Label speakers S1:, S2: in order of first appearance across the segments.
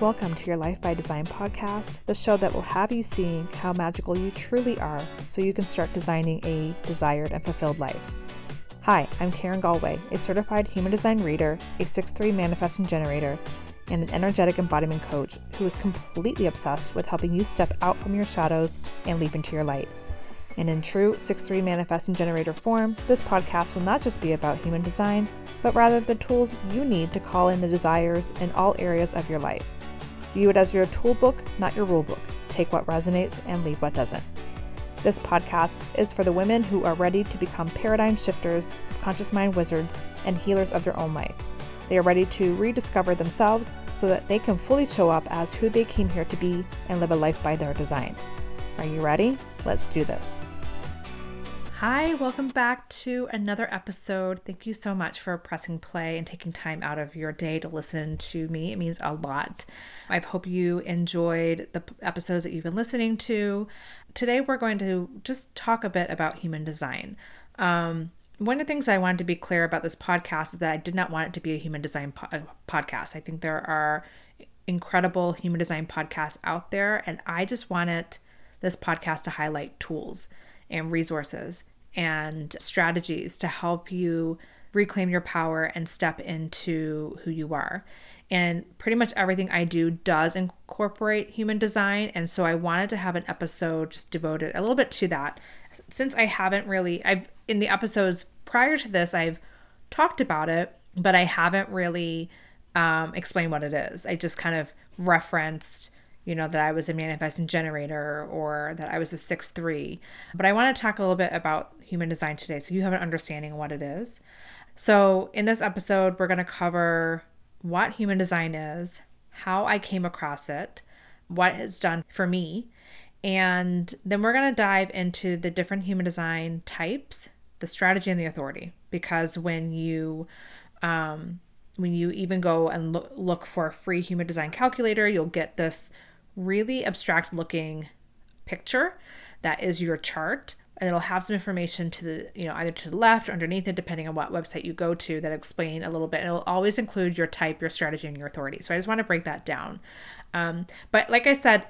S1: Welcome to your Life by Design podcast, the show that will have you seeing how magical you truly are so you can start designing a desired and fulfilled life. Hi, I'm Karen Galway, a certified human design reader, a 6-3 manifesting generator, and an energetic embodiment coach who is completely obsessed with helping you step out from your shadows and leap into your light. And in true 6-3 manifesting generator form, this podcast will not just be about human design, but rather the tools you need to call in the desires in all areas of your life. View it as your toolbook, not your rulebook. Take what resonates and leave what doesn't. This podcast is for the women who are ready to become paradigm shifters, subconscious mind wizards, and healers of their own life. They are ready to rediscover themselves so that they can fully show up as who they came here to be and live a life by their design. Are you ready? Let's do this. Hi, welcome back to another episode. Thank you so much for pressing play and taking time out of your day to listen to me. It means a lot. I hope you enjoyed the episodes that you've been listening to. Today, we're going to just talk a bit about human design. Um, one of the things I wanted to be clear about this podcast is that I did not want it to be a human design po- uh, podcast. I think there are incredible human design podcasts out there, and I just want wanted this podcast to highlight tools and resources and strategies to help you reclaim your power and step into who you are. And pretty much everything I do does incorporate human design. And so I wanted to have an episode just devoted a little bit to that. Since I haven't really, I've, in the episodes prior to this, I've talked about it, but I haven't really um, explained what it is. I just kind of referenced you know, that I was a manifesting generator or that I was a 6 3. But I want to talk a little bit about human design today so you have an understanding of what it is. So, in this episode, we're going to cover what human design is, how I came across it, what it's done for me, and then we're going to dive into the different human design types, the strategy, and the authority. Because when you um, when you even go and look, look for a free human design calculator, you'll get this really abstract looking picture that is your chart and it'll have some information to the you know either to the left or underneath it depending on what website you go to that explain a little bit. It'll always include your type your strategy and your authority. So i just want to break that down. Um, but like i said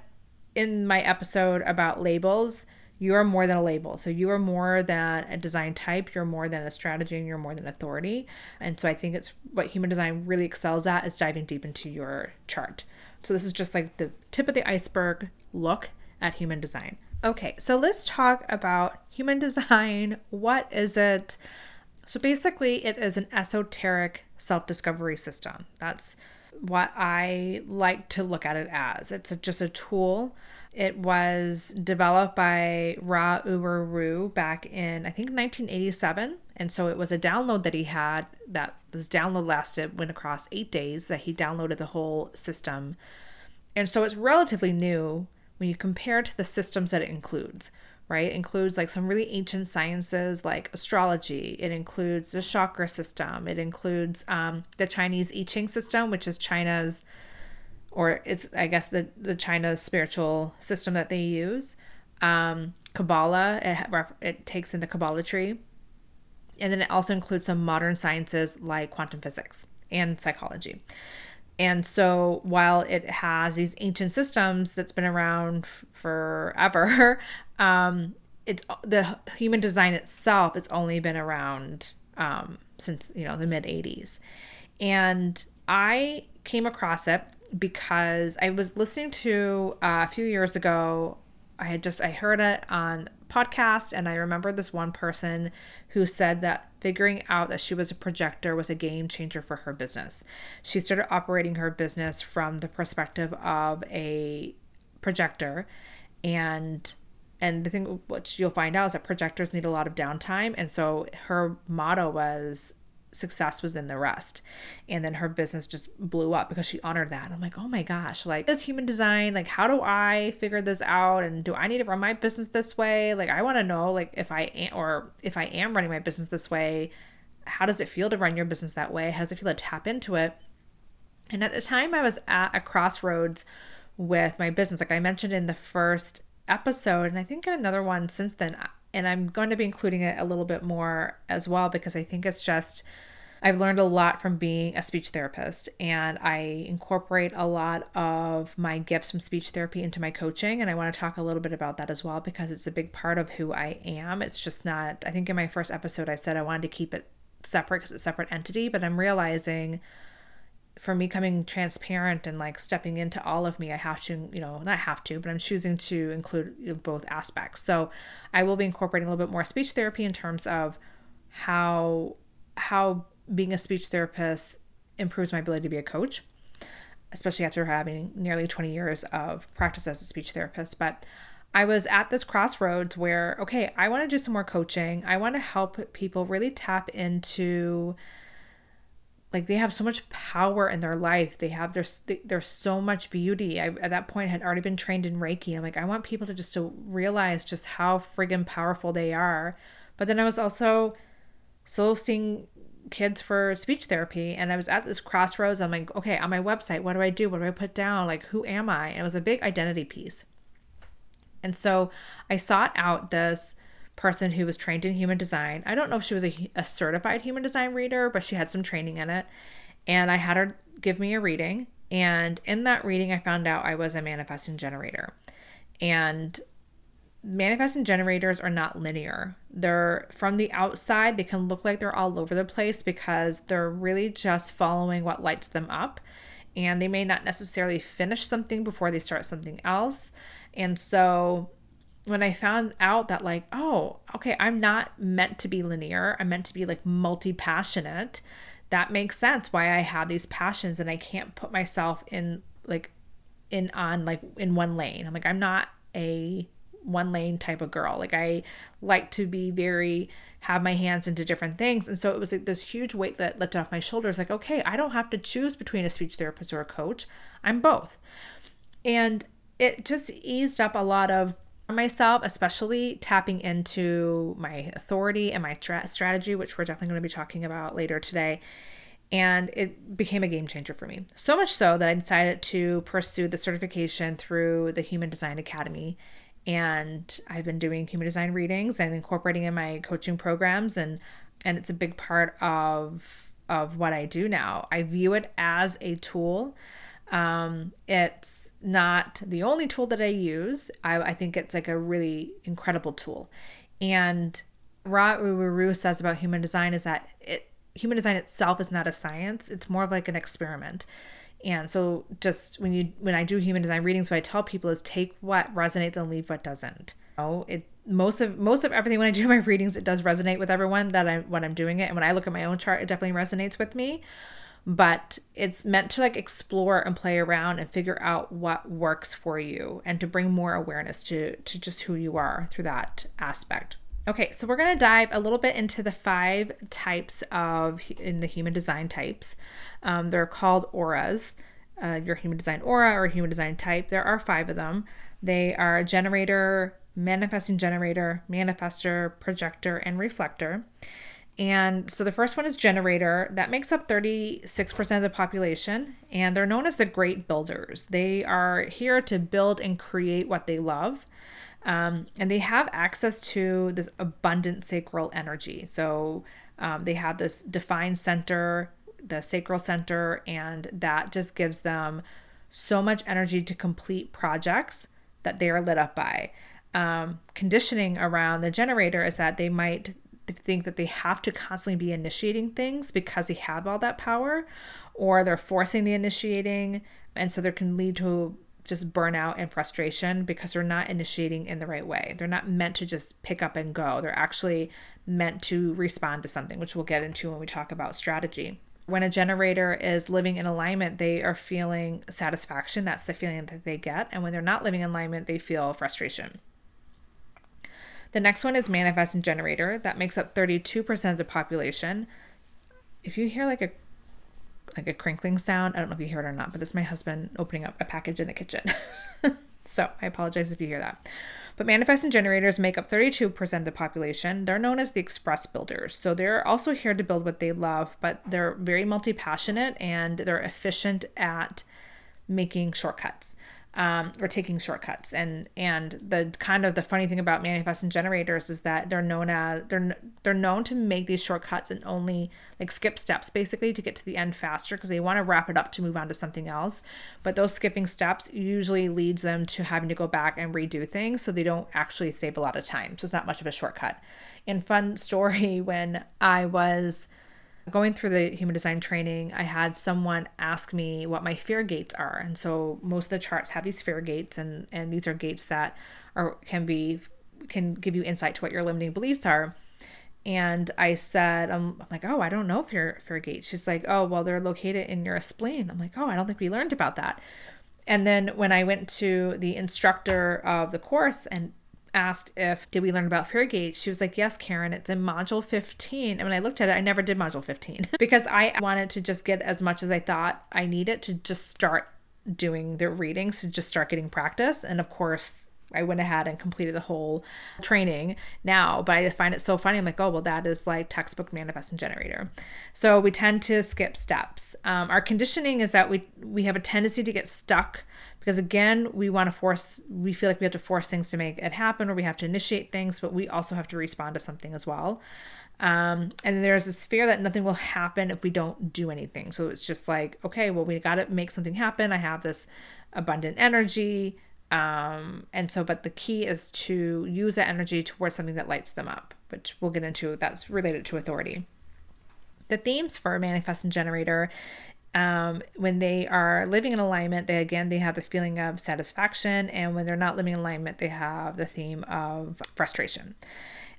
S1: in my episode about labels you are more than a label. So you are more than a design type you're more than a strategy and you're more than authority. And so i think it's what human design really excels at is diving deep into your chart so this is just like the tip of the iceberg look at human design. Okay, so let's talk about human design. What is it? So basically, it is an esoteric self discovery system. That's what I like to look at it as. It's a, just a tool. It was developed by Ra Uru back in, I think, 1987. And so it was a download that he had that this download lasted, went across eight days that he downloaded the whole system. And so it's relatively new when you compare to the systems that it includes right? It includes like some really ancient sciences like astrology. It includes the chakra system. It includes um, the Chinese I Ching system, which is China's, or it's I guess the the China's spiritual system that they use. Um, Kabbalah. It, it takes in the Kabbalah tree, and then it also includes some modern sciences like quantum physics and psychology. And so while it has these ancient systems that's been around forever, um, it's the human design itself. It's only been around um, since you know the mid '80s, and I came across it because I was listening to uh, a few years ago. I had just I heard it on podcast and I remember this one person who said that figuring out that she was a projector was a game changer for her business. She started operating her business from the perspective of a projector and and the thing which you'll find out is that projectors need a lot of downtime and so her motto was success was in the rest. And then her business just blew up because she honored that. I'm like, oh my gosh, like this human design, like how do I figure this out? And do I need to run my business this way? Like I want to know like if I am or if I am running my business this way, how does it feel to run your business that way? How does it feel to tap into it? And at the time I was at a crossroads with my business. Like I mentioned in the first episode, and I think in another one since then, And I'm going to be including it a little bit more as well because I think it's just I've learned a lot from being a speech therapist, and I incorporate a lot of my gifts from speech therapy into my coaching. And I want to talk a little bit about that as well because it's a big part of who I am. It's just not, I think in my first episode, I said I wanted to keep it separate because it's a separate entity, but I'm realizing for me coming transparent and like stepping into all of me, I have to, you know, not have to, but I'm choosing to include both aspects. So I will be incorporating a little bit more speech therapy in terms of how how being a speech therapist improves my ability to be a coach, especially after having nearly 20 years of practice as a speech therapist. But I was at this crossroads where, okay, I want to do some more coaching. I want to help people really tap into like they have so much power in their life they have there's there's so much beauty I, at that point had already been trained in reiki i'm like i want people to just to realize just how friggin powerful they are but then i was also still seeing kids for speech therapy and I was at this crossroads. I'm like, okay, on my website, what do I do? What do I put down? Like, who am I? And it was a big identity piece. And so I sought out this person who was trained in human design. I don't know if she was a, a certified human design reader, but she had some training in it. And I had her give me a reading. And in that reading, I found out I was a manifesting generator. And manifesting generators are not linear. They're from the outside, they can look like they're all over the place because they're really just following what lights them up. And they may not necessarily finish something before they start something else. And so when I found out that, like, oh, okay, I'm not meant to be linear, I'm meant to be like multi passionate, that makes sense why I have these passions and I can't put myself in like in on like in one lane. I'm like, I'm not a one lane type of girl. Like I like to be very have my hands into different things. And so it was like this huge weight that lifted off my shoulders like, okay, I don't have to choose between a speech therapist or a coach. I'm both. And it just eased up a lot of myself, especially tapping into my authority and my tra- strategy, which we're definitely going to be talking about later today. And it became a game changer for me. So much so that I decided to pursue the certification through the Human Design Academy and I've been doing human design readings and incorporating in my coaching programs and and it's a big part of of what I do now. I view it as a tool. Um, it's not the only tool that I use. I, I think it's like a really incredible tool. And Ra Uru says about human design is that it human design itself is not a science. It's more of like an experiment. And so just when you when I do human design readings, what I tell people is take what resonates and leave what doesn't. Oh, it most of most of everything when I do my readings, it does resonate with everyone that I when I'm doing it. And when I look at my own chart, it definitely resonates with me. But it's meant to like explore and play around and figure out what works for you and to bring more awareness to to just who you are through that aspect. Okay, so we're going to dive a little bit into the five types of in the human design types. Um, they're called auras. Uh, your human design aura or human design type. There are five of them. They are generator, manifesting generator, manifester, projector, and reflector. And so the first one is generator. That makes up 36% of the population. And they're known as the great builders. They are here to build and create what they love. Um, and they have access to this abundant sacral energy. So um, they have this defined center, the sacral center, and that just gives them so much energy to complete projects that they are lit up by. Um, conditioning around the generator is that they might think that they have to constantly be initiating things because they have all that power, or they're forcing the initiating, and so there can lead to just burnout and frustration because they're not initiating in the right way. They're not meant to just pick up and go. They're actually meant to respond to something, which we'll get into when we talk about strategy. When a generator is living in alignment, they are feeling satisfaction. That's the feeling that they get. And when they're not living in alignment, they feel frustration. The next one is manifesting generator. That makes up 32% of the population. If you hear like a like a crinkling sound. I don't know if you hear it or not, but it's my husband opening up a package in the kitchen. so I apologize if you hear that. But manifesting generators make up 32% of the population. They're known as the express builders. So they're also here to build what they love, but they're very multi passionate and they're efficient at making shortcuts. Um, or taking shortcuts. And and the kind of the funny thing about manifesting generators is that they're known as they're they're known to make these shortcuts and only like skip steps basically to get to the end faster because they want to wrap it up to move on to something else. But those skipping steps usually leads them to having to go back and redo things, so they don't actually save a lot of time. So it's not much of a shortcut. And fun story when I was going through the human design training, I had someone ask me what my fear gates are. And so most of the charts have these fear gates and and these are gates that are can be can give you insight to what your limiting beliefs are. And I said, um, I'm like, oh, I don't know fear fear gates. She's like, oh, well, they're located in your spleen. I'm like, oh, I don't think we learned about that. And then when I went to the instructor of the course and asked if did we learn about fear gates she was like yes karen it's in module 15 and when i looked at it i never did module 15 because i wanted to just get as much as i thought i needed to just start doing the readings to just start getting practice and of course I went ahead and completed the whole training now, but I find it so funny. I'm like, oh, well, that is like textbook manifesting generator. So we tend to skip steps. Um, our conditioning is that we we have a tendency to get stuck because again, we want to force. We feel like we have to force things to make it happen, or we have to initiate things, but we also have to respond to something as well. Um, and there's this fear that nothing will happen if we don't do anything. So it's just like, okay, well, we got to make something happen. I have this abundant energy um, and so, but the key is to use that energy towards something that lights them up, which we'll get into that's related to authority. The themes for manifesting generator um, when they are living in alignment, they again they have the feeling of satisfaction, and when they're not living in alignment, they have the theme of frustration.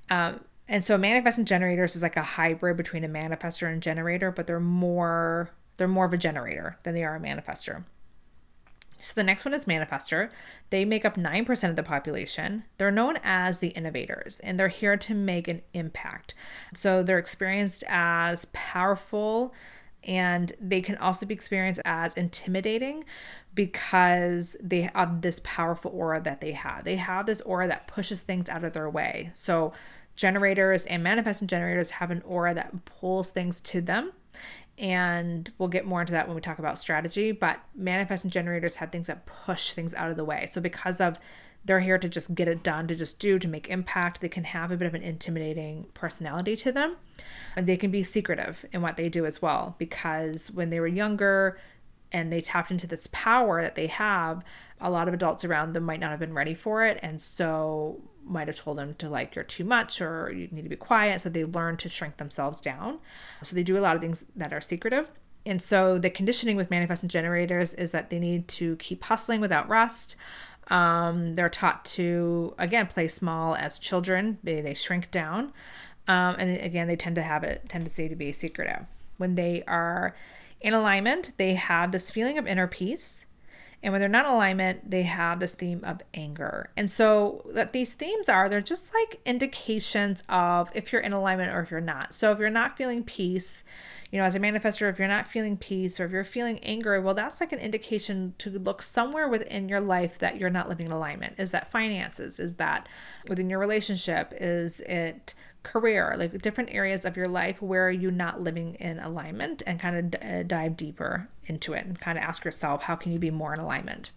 S1: Um, and so, manifesting generators is like a hybrid between a manifester and generator, but they're more they're more of a generator than they are a manifester. So the next one is manifester. They make up 9% of the population. They're known as the innovators and they're here to make an impact. So they're experienced as powerful and they can also be experienced as intimidating because they have this powerful aura that they have. They have this aura that pushes things out of their way. So generators and manifesting generators have an aura that pulls things to them and we'll get more into that when we talk about strategy but manifesting generators have things that push things out of the way so because of they're here to just get it done to just do to make impact. They can have a bit of an intimidating personality to them. And they can be secretive in what they do as well because when they were younger and they tapped into this power that they have a lot of adults around them might not have been ready for it and so might have told them to like you're too much or you need to be quiet. So they learn to shrink themselves down. So they do a lot of things that are secretive. And so the conditioning with manifesting generators is that they need to keep hustling without rest um, they're taught to again play small as children. They, they shrink down. Um, and again they tend to have a tendency to be secretive. When they are in alignment they have this feeling of inner peace and when they're not in alignment, they have this theme of anger. And so, that these themes are, they're just like indications of if you're in alignment or if you're not. So, if you're not feeling peace, you know, as a manifester, if you're not feeling peace or if you're feeling anger, well, that's like an indication to look somewhere within your life that you're not living in alignment. Is that finances? Is that within your relationship? Is it career, like different areas of your life where are you're not living in alignment and kind of d- uh, dive deeper into it and kind of ask yourself, how can you be more in alignment?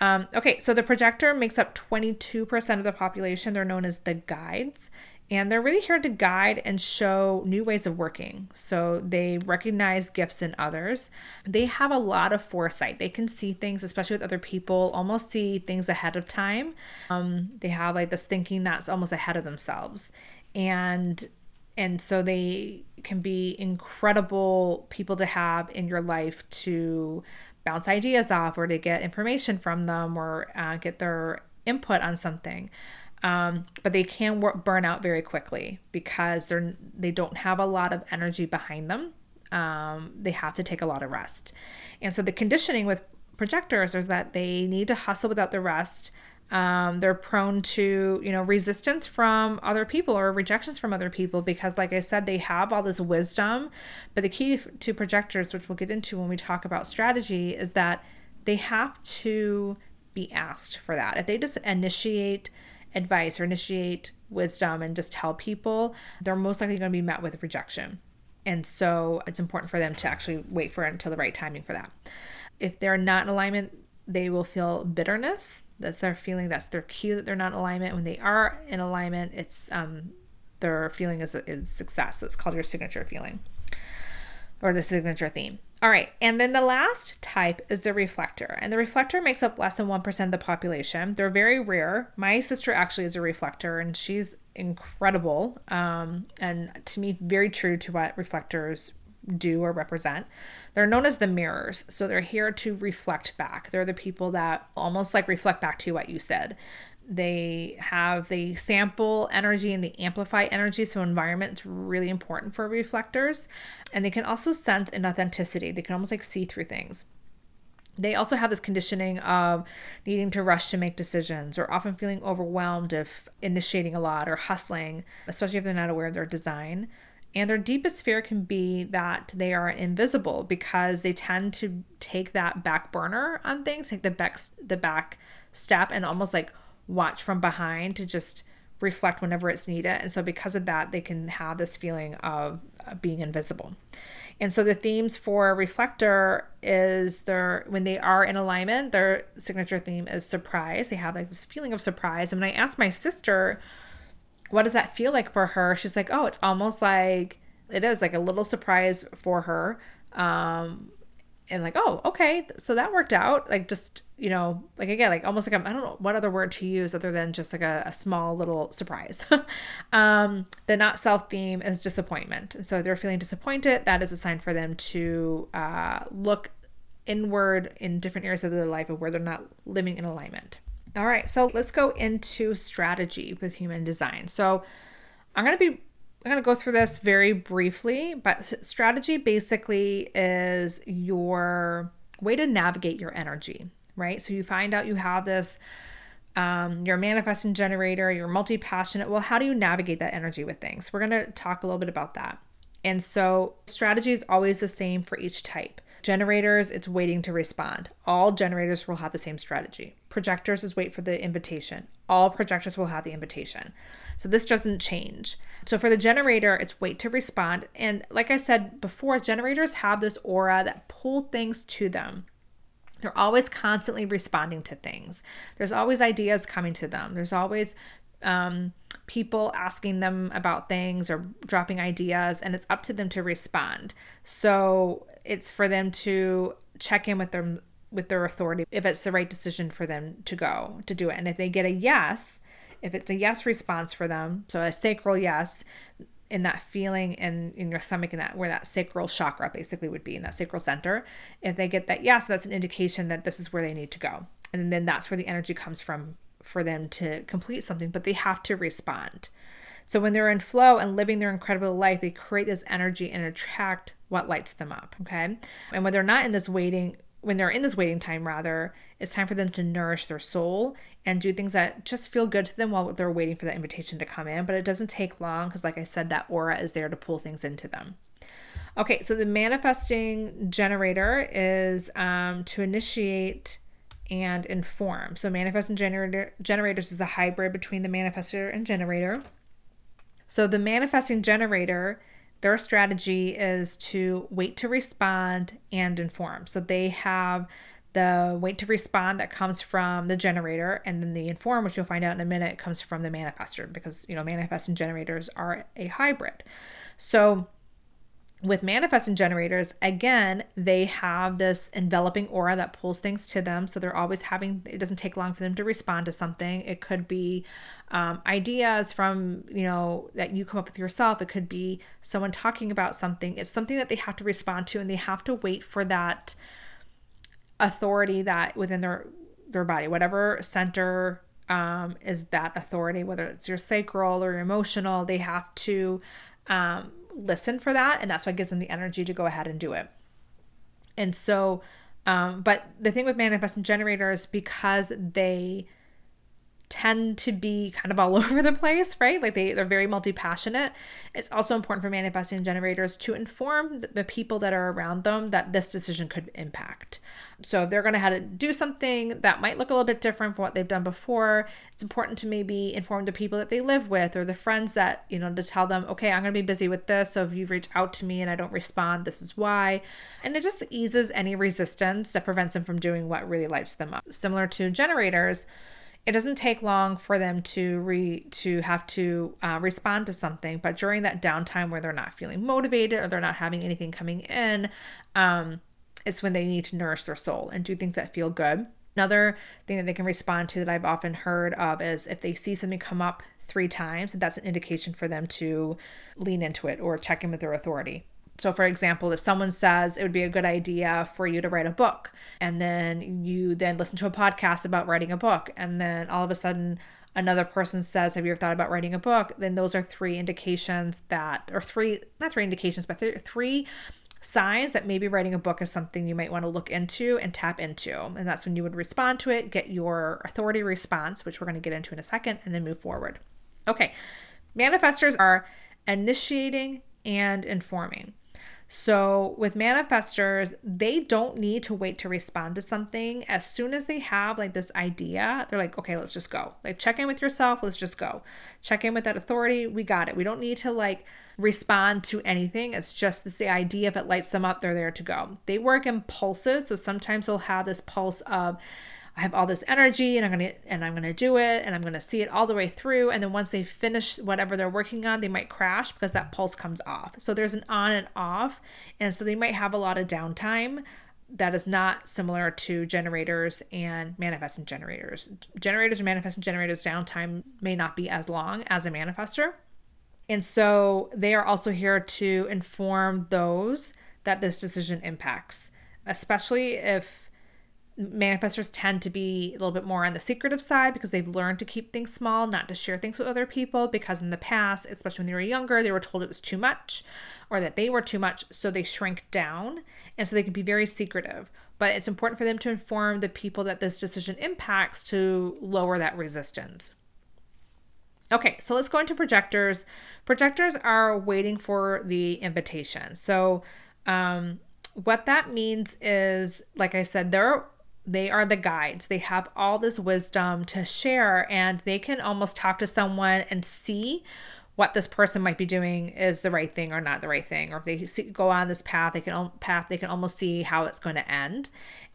S1: Um, okay, so the projector makes up 22% of the population. They're known as the guides, and they're really here to guide and show new ways of working. So they recognize gifts in others. They have a lot of foresight. They can see things, especially with other people, almost see things ahead of time. Um, they have like this thinking that's almost ahead of themselves and and so they can be incredible people to have in your life to bounce ideas off or to get information from them or uh, get their input on something. Um, but they can work, burn out very quickly because they're they don't have a lot of energy behind them. Um, they have to take a lot of rest. And so the conditioning with projectors is that they need to hustle without the rest um, they're prone to, you know, resistance from other people or rejections from other people because, like I said, they have all this wisdom. But the key to projectors, which we'll get into when we talk about strategy, is that they have to be asked for that. If they just initiate advice or initiate wisdom and just tell people, they're most likely going to be met with rejection. And so it's important for them to actually wait for until the right timing for that. If they're not in alignment they will feel bitterness. That's their feeling. That's their cue that they're not in alignment. When they are in alignment, it's um, their feeling is, is success. It's called your signature feeling or the signature theme. All right, and then the last type is the reflector. And the reflector makes up less than 1% of the population. They're very rare. My sister actually is a reflector, and she's incredible. Um, and to me, very true to what reflectors do or represent. They're known as the mirrors. So they're here to reflect back. They're the people that almost like reflect back to what you said. They have the sample energy and the amplify energy. So environment's really important for reflectors. And they can also sense an authenticity. They can almost like see through things. They also have this conditioning of needing to rush to make decisions or often feeling overwhelmed if initiating a lot or hustling, especially if they're not aware of their design. And their deepest fear can be that they are invisible because they tend to take that back burner on things, take the back the back step and almost like watch from behind to just reflect whenever it's needed. And so because of that, they can have this feeling of being invisible. And so the themes for reflector is their when they are in alignment, their signature theme is surprise. They have like this feeling of surprise. And when I asked my sister what does that feel like for her? She's like, oh, it's almost like it is like a little surprise for her. Um, and like, oh, okay, so that worked out. Like, just, you know, like again, like almost like I I don't know what other word to use other than just like a, a small little surprise. um, the not self theme is disappointment. So they're feeling disappointed. That is a sign for them to uh, look inward in different areas of their life of where they're not living in alignment. All right, so let's go into strategy with human design. So I'm going to be I'm going to go through this very briefly, but strategy basically is your way to navigate your energy, right? So you find out you have this um, you're manifesting generator, you're multi passionate. Well, how do you navigate that energy with things? We're going to talk a little bit about that. And so, strategy is always the same for each type. Generators, it's waiting to respond. All generators will have the same strategy. Projectors is wait for the invitation. All projectors will have the invitation. So this doesn't change. So for the generator, it's wait to respond. And like I said before, generators have this aura that pull things to them. They're always constantly responding to things. There's always ideas coming to them. There's always um, people asking them about things or dropping ideas, and it's up to them to respond. So it's for them to check in with their with their authority if it's the right decision for them to go to do it. And if they get a yes, if it's a yes response for them, so a sacral yes, in that feeling in in your stomach and that where that sacral chakra basically would be in that sacral center if they get that yes that's an indication that this is where they need to go and then that's where the energy comes from for them to complete something, but they have to respond. So when they're in flow and living their incredible life, they create this energy and attract what lights them up. Okay. And when they're not in this waiting, when they're in this waiting time, rather, it's time for them to nourish their soul and do things that just feel good to them while they're waiting for that invitation to come in. But it doesn't take long because, like I said, that aura is there to pull things into them. Okay, so the manifesting generator is um, to initiate and inform. So manifesting generator generators is a hybrid between the manifestor and generator. So the manifesting generator, their strategy is to wait to respond and inform. So they have the wait to respond that comes from the generator and then the inform which you'll find out in a minute comes from the manifestor because you know manifesting generators are a hybrid so with manifesting generators, again, they have this enveloping aura that pulls things to them. So they're always having, it doesn't take long for them to respond to something. It could be um, ideas from, you know, that you come up with yourself. It could be someone talking about something. It's something that they have to respond to and they have to wait for that authority that within their, their body, whatever center um, is that authority, whether it's your sacral or your emotional, they have to um, listen for that and that's what gives them the energy to go ahead and do it. And so um, but the thing with manifesting generators because they tend to be kind of all over the place, right? Like they, they're very multi passionate. It's also important for manifesting generators to inform the people that are around them that this decision could impact. So if they're going to have to do something that might look a little bit different from what they've done before, it's important to maybe inform the people that they live with or the friends that, you know, to tell them, okay, I'm going to be busy with this. So if you reach out to me and I don't respond, this is why. And it just eases any resistance that prevents them from doing what really lights them up. Similar to generators, it doesn't take long for them to re to have to uh, respond to something but during that downtime where they're not feeling motivated or they're not having anything coming in um, it's when they need to nourish their soul and do things that feel good. Another thing that they can respond to that i've often heard of is if they see something come up three times that's an indication for them to lean into it or check in with their authority so, for example, if someone says it would be a good idea for you to write a book, and then you then listen to a podcast about writing a book, and then all of a sudden another person says, Have you ever thought about writing a book? Then those are three indications that, or three, not three indications, but three signs that maybe writing a book is something you might want to look into and tap into. And that's when you would respond to it, get your authority response, which we're going to get into in a second, and then move forward. Okay, manifestors are initiating and informing. So, with manifestors, they don't need to wait to respond to something. As soon as they have like this idea, they're like, okay, let's just go. Like, check in with yourself, let's just go. Check in with that authority, we got it. We don't need to like respond to anything. It's just this the idea if it lights them up, they're there to go. They work in pulses. So, sometimes they'll have this pulse of, I have all this energy and I'm going to and I'm going to do it and I'm going to see it all the way through and then once they finish whatever they're working on they might crash because that pulse comes off. So there's an on and off and so they might have a lot of downtime that is not similar to generators and manifesting generators. Generators and manifesting generators downtime may not be as long as a manifester. And so they are also here to inform those that this decision impacts, especially if manifestors tend to be a little bit more on the secretive side because they've learned to keep things small, not to share things with other people. Because in the past, especially when they were younger, they were told it was too much or that they were too much, so they shrink down. And so they can be very secretive. But it's important for them to inform the people that this decision impacts to lower that resistance. Okay, so let's go into projectors. Projectors are waiting for the invitation. So, um, what that means is, like I said, they're they are the guides. They have all this wisdom to share, and they can almost talk to someone and see what this person might be doing is the right thing or not the right thing. Or if they see, go on this path, they can path they can almost see how it's going to end,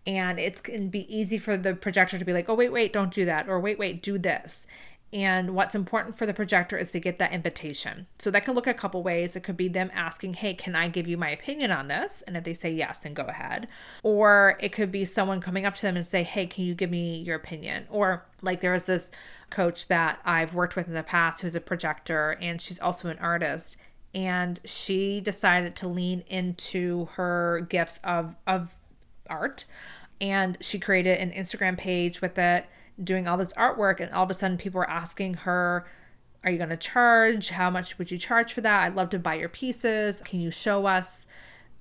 S1: and it can be easy for the projector to be like, "Oh wait, wait, don't do that," or "Wait, wait, do this." And what's important for the projector is to get that invitation. So that can look a couple ways. It could be them asking, Hey, can I give you my opinion on this? And if they say yes, then go ahead. Or it could be someone coming up to them and say, Hey, can you give me your opinion? Or like there was this coach that I've worked with in the past who's a projector and she's also an artist. And she decided to lean into her gifts of, of art. And she created an Instagram page with it doing all this artwork and all of a sudden people were asking her are you going to charge? How much would you charge for that? I'd love to buy your pieces. Can you show us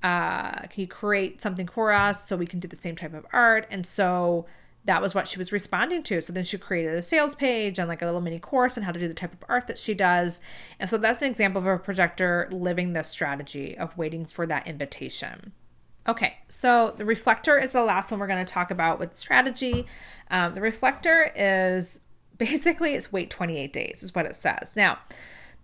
S1: uh, can you create something for us so we can do the same type of art? And so that was what she was responding to. So then she created a sales page and like a little mini course on how to do the type of art that she does. And so that's an example of a projector living this strategy of waiting for that invitation Okay, so the reflector is the last one we're going to talk about with strategy. Um, the reflector is basically it's wait 28 days is what it says. Now,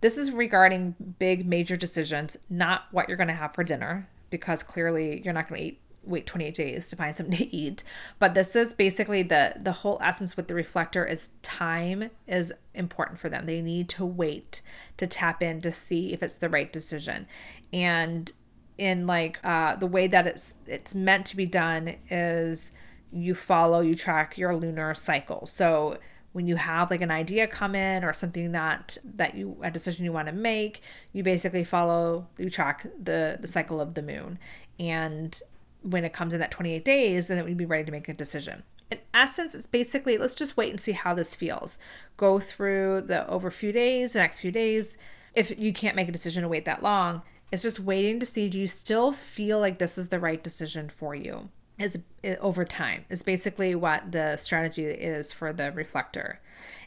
S1: this is regarding big major decisions, not what you're going to have for dinner, because clearly you're not going to eat wait 28 days to find something to eat but this is basically the the whole essence with the reflector is time is important for them they need to wait to tap in to see if it's the right decision and in like uh, the way that it's it's meant to be done is you follow you track your lunar cycle. So when you have like an idea come in or something that that you a decision you want to make you basically follow you track the the cycle of the moon. And when it comes in that 28 days then it would be ready to make a decision. In essence it's basically let's just wait and see how this feels. Go through the over few days the next few days. If you can't make a decision to wait that long it's just waiting to see do you still feel like this is the right decision for you? is over time. Is basically what the strategy is for the reflector.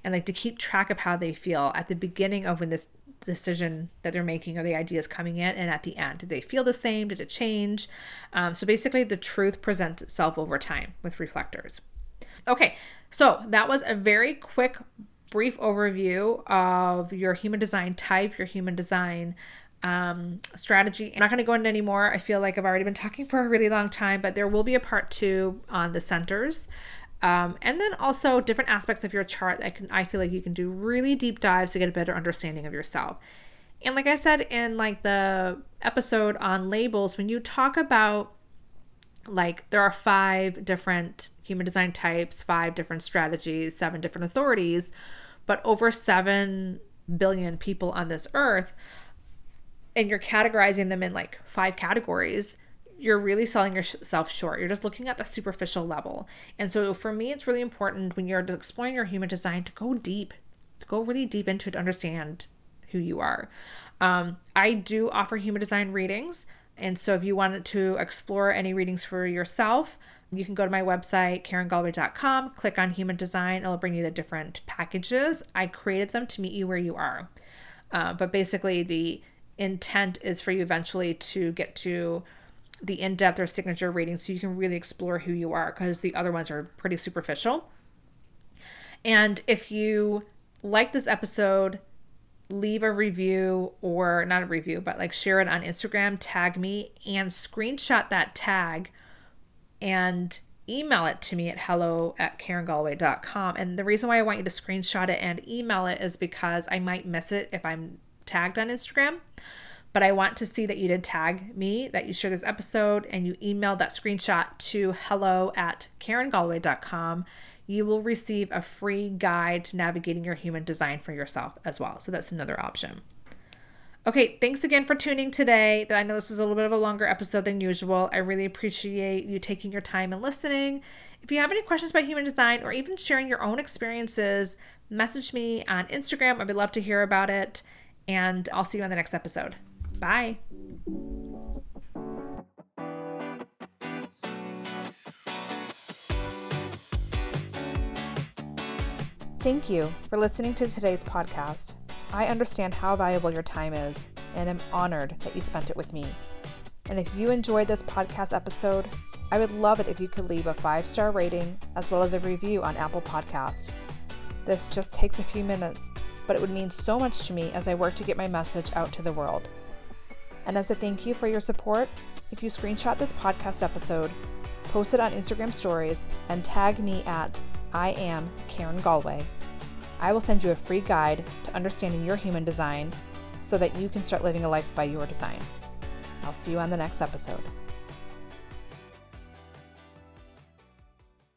S1: And like to keep track of how they feel at the beginning of when this decision that they're making or the ideas coming in and at the end. Did they feel the same? Did it change? Um, so basically the truth presents itself over time with reflectors. Okay so that was a very quick brief overview of your human design type your human design um, strategy. I'm not going to go into any more. I feel like I've already been talking for a really long time, but there will be a part two on the centers. Um, and then also different aspects of your chart that can I feel like you can do really deep dives to get a better understanding of yourself. And like I said in like the episode on labels, when you talk about like there are five different human design types, five different strategies, seven different authorities, but over 7 billion people on this earth, and you're categorizing them in like five categories, you're really selling yourself short. You're just looking at the superficial level. And so for me, it's really important when you're exploring your human design to go deep, to go really deep into it to understand who you are. Um, I do offer human design readings. And so if you wanted to explore any readings for yourself, you can go to my website, karengalway.com, click on human design. It'll bring you the different packages. I created them to meet you where you are. Uh, but basically, the intent is for you eventually to get to the in-depth or signature reading so you can really explore who you are because the other ones are pretty superficial. And if you like this episode, leave a review or not a review, but like share it on Instagram, tag me, and screenshot that tag and email it to me at hello at karengalway.com. And the reason why I want you to screenshot it and email it is because I might miss it if I'm tagged on Instagram. But I want to see that you did tag me, that you shared this episode, and you emailed that screenshot to hello at karengalway.com. You will receive a free guide to navigating your human design for yourself as well. So that's another option. Okay, thanks again for tuning today. I know this was a little bit of a longer episode than usual. I really appreciate you taking your time and listening. If you have any questions about human design or even sharing your own experiences, message me on Instagram. I would love to hear about it and I'll see you on the next episode. Bye. Thank you for listening to today's podcast. I understand how valuable your time is and am honored that you spent it with me. And if you enjoyed this podcast episode, I would love it if you could leave a five star rating as well as a review on Apple Podcast. This just takes a few minutes but it would mean so much to me as I work to get my message out to the world. And as a thank you for your support, if you screenshot this podcast episode, post it on Instagram stories, and tag me at I am Karen Galway, I will send you a free guide to understanding your human design so that you can start living a life by your design. I'll see you on the next episode.